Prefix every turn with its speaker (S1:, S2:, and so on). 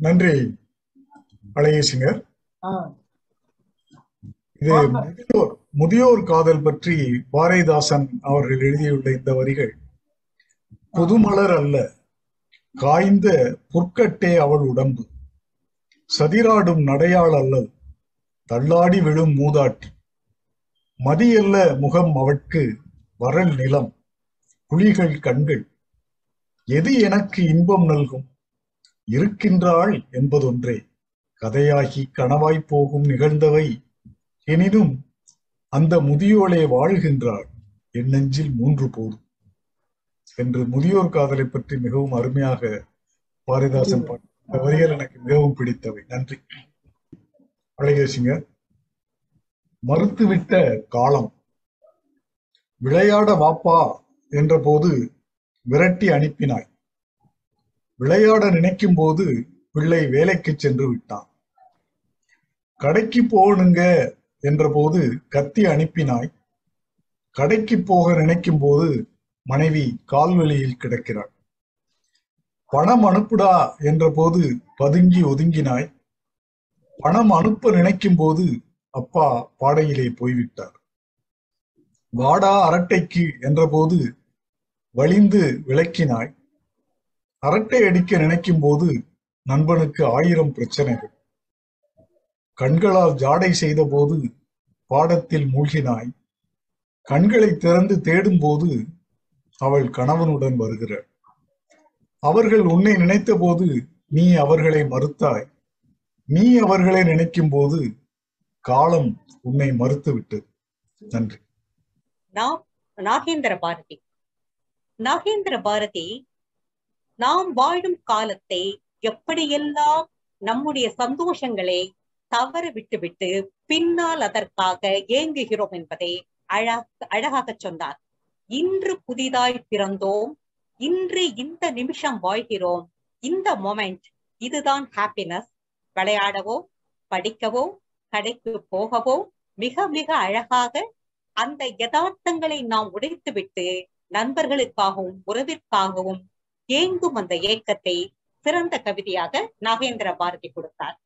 S1: நன்றி அழகேசிங்கர் இது முதியோர் முதியோர் காதல் பற்றி பாரதிதாசன் அவர்கள் எழுதியுள்ள இந்த வரிகள் புதுமலர் அல்ல காய்ந்த புற்கட்டே அவள் உடம்பு சதிராடும் நடையாள் அல்ல தள்ளாடி விழும் மூதாட்டி மதியல்ல முகம் அவட்கு வரல் நிலம் புலிகள் கண்கள் எது எனக்கு இன்பம் நல்கும்? இருக்கின்றாள் என்பதொன்றே. கதையாகி கனவாய்ப் போகும் நிகழ்ந்தவை எனினும் அந்த முதியோளே வாழ்கின்றாள். என் நெஞ்சில் மூன்று போதும். என்று முதியோர் காதலை பற்றி மிகவும் அருமையாக பாரதிதாசன் இந்த வரிகள் எனக்கு மிகவும் பிடித்தவை. நன்றி. அழகேசிங்க. மறுத்துவிட்ட காலம். விளையாட வாப்பா என்ற போது விரட்டி அனுப்பினாய். விளையாட நினைக்கும் போது பிள்ளை வேலைக்கு சென்று விட்டான். கடைக்கு போகணுங்க என்றபோது கத்தி அனுப்பினாய். கடைக்கு போக நினைக்கும் போது மனைவி கால்வெளியில் கிடக்கிறாள். பணம் அனுப்புடா என்றபோது பதுங்கி ஒதுங்கினாய். பணம் அனுப்ப நினைக்கும் போது அப்பா பாடையிலே போய்விட்டார். வாடா அரட்டைக்கு என்றபோது வழிந்து வலிந்து விளக்கினாய். அரட்டை அடிக்க நினைக்கும் போது நண்பனுக்கு ஆயிரம் பிரச்சனைகள். கண்களால் ஜாடை செய்த போது பாடத்தில் மூழ்கினாய். கண்களை திறந்து தேடும் போது அவள் கணவனுடன் வருகிறாள். அவர்கள் உன்னை நினைத்த போது நீ அவர்களை மறுத்தாய். நீ அவர்களை நினைக்கும் போது காலம் உன்னை மறுத்து விட்டது நன்றி
S2: நாகேந்திர பாரதி. நாகேந்திர பாரதி நாம் வாழும் காலத்தை எப்படியெல்லாம் நம்முடைய சந்தோஷங்களை தவற விட்டுவிட்டு பின்னால் அதற்காக ஏங்குகிறோம் என்பதை அழக அழகாக சொன்னார். இன்று புதிதாய் பிறந்தோம். இன்று இந்த நிமிஷம் வாழ்கிறோம். இந்த மொமெண்ட் இதுதான் ஹாப்பினஸ் விளையாடவோ படிக்கவோ கடைக்கு போகவோ மிக மிக அழகாக அந்த யதார்த்தங்களை நாம் உடைத்துவிட்டு நண்பர்களுக்காகவும் உறவிற்காகவும் ஏங்கும் அந்த ஏக்கத்தை சிறந்த கவிதையாக நாகேந்திர பாரதி கொடுத்தார்.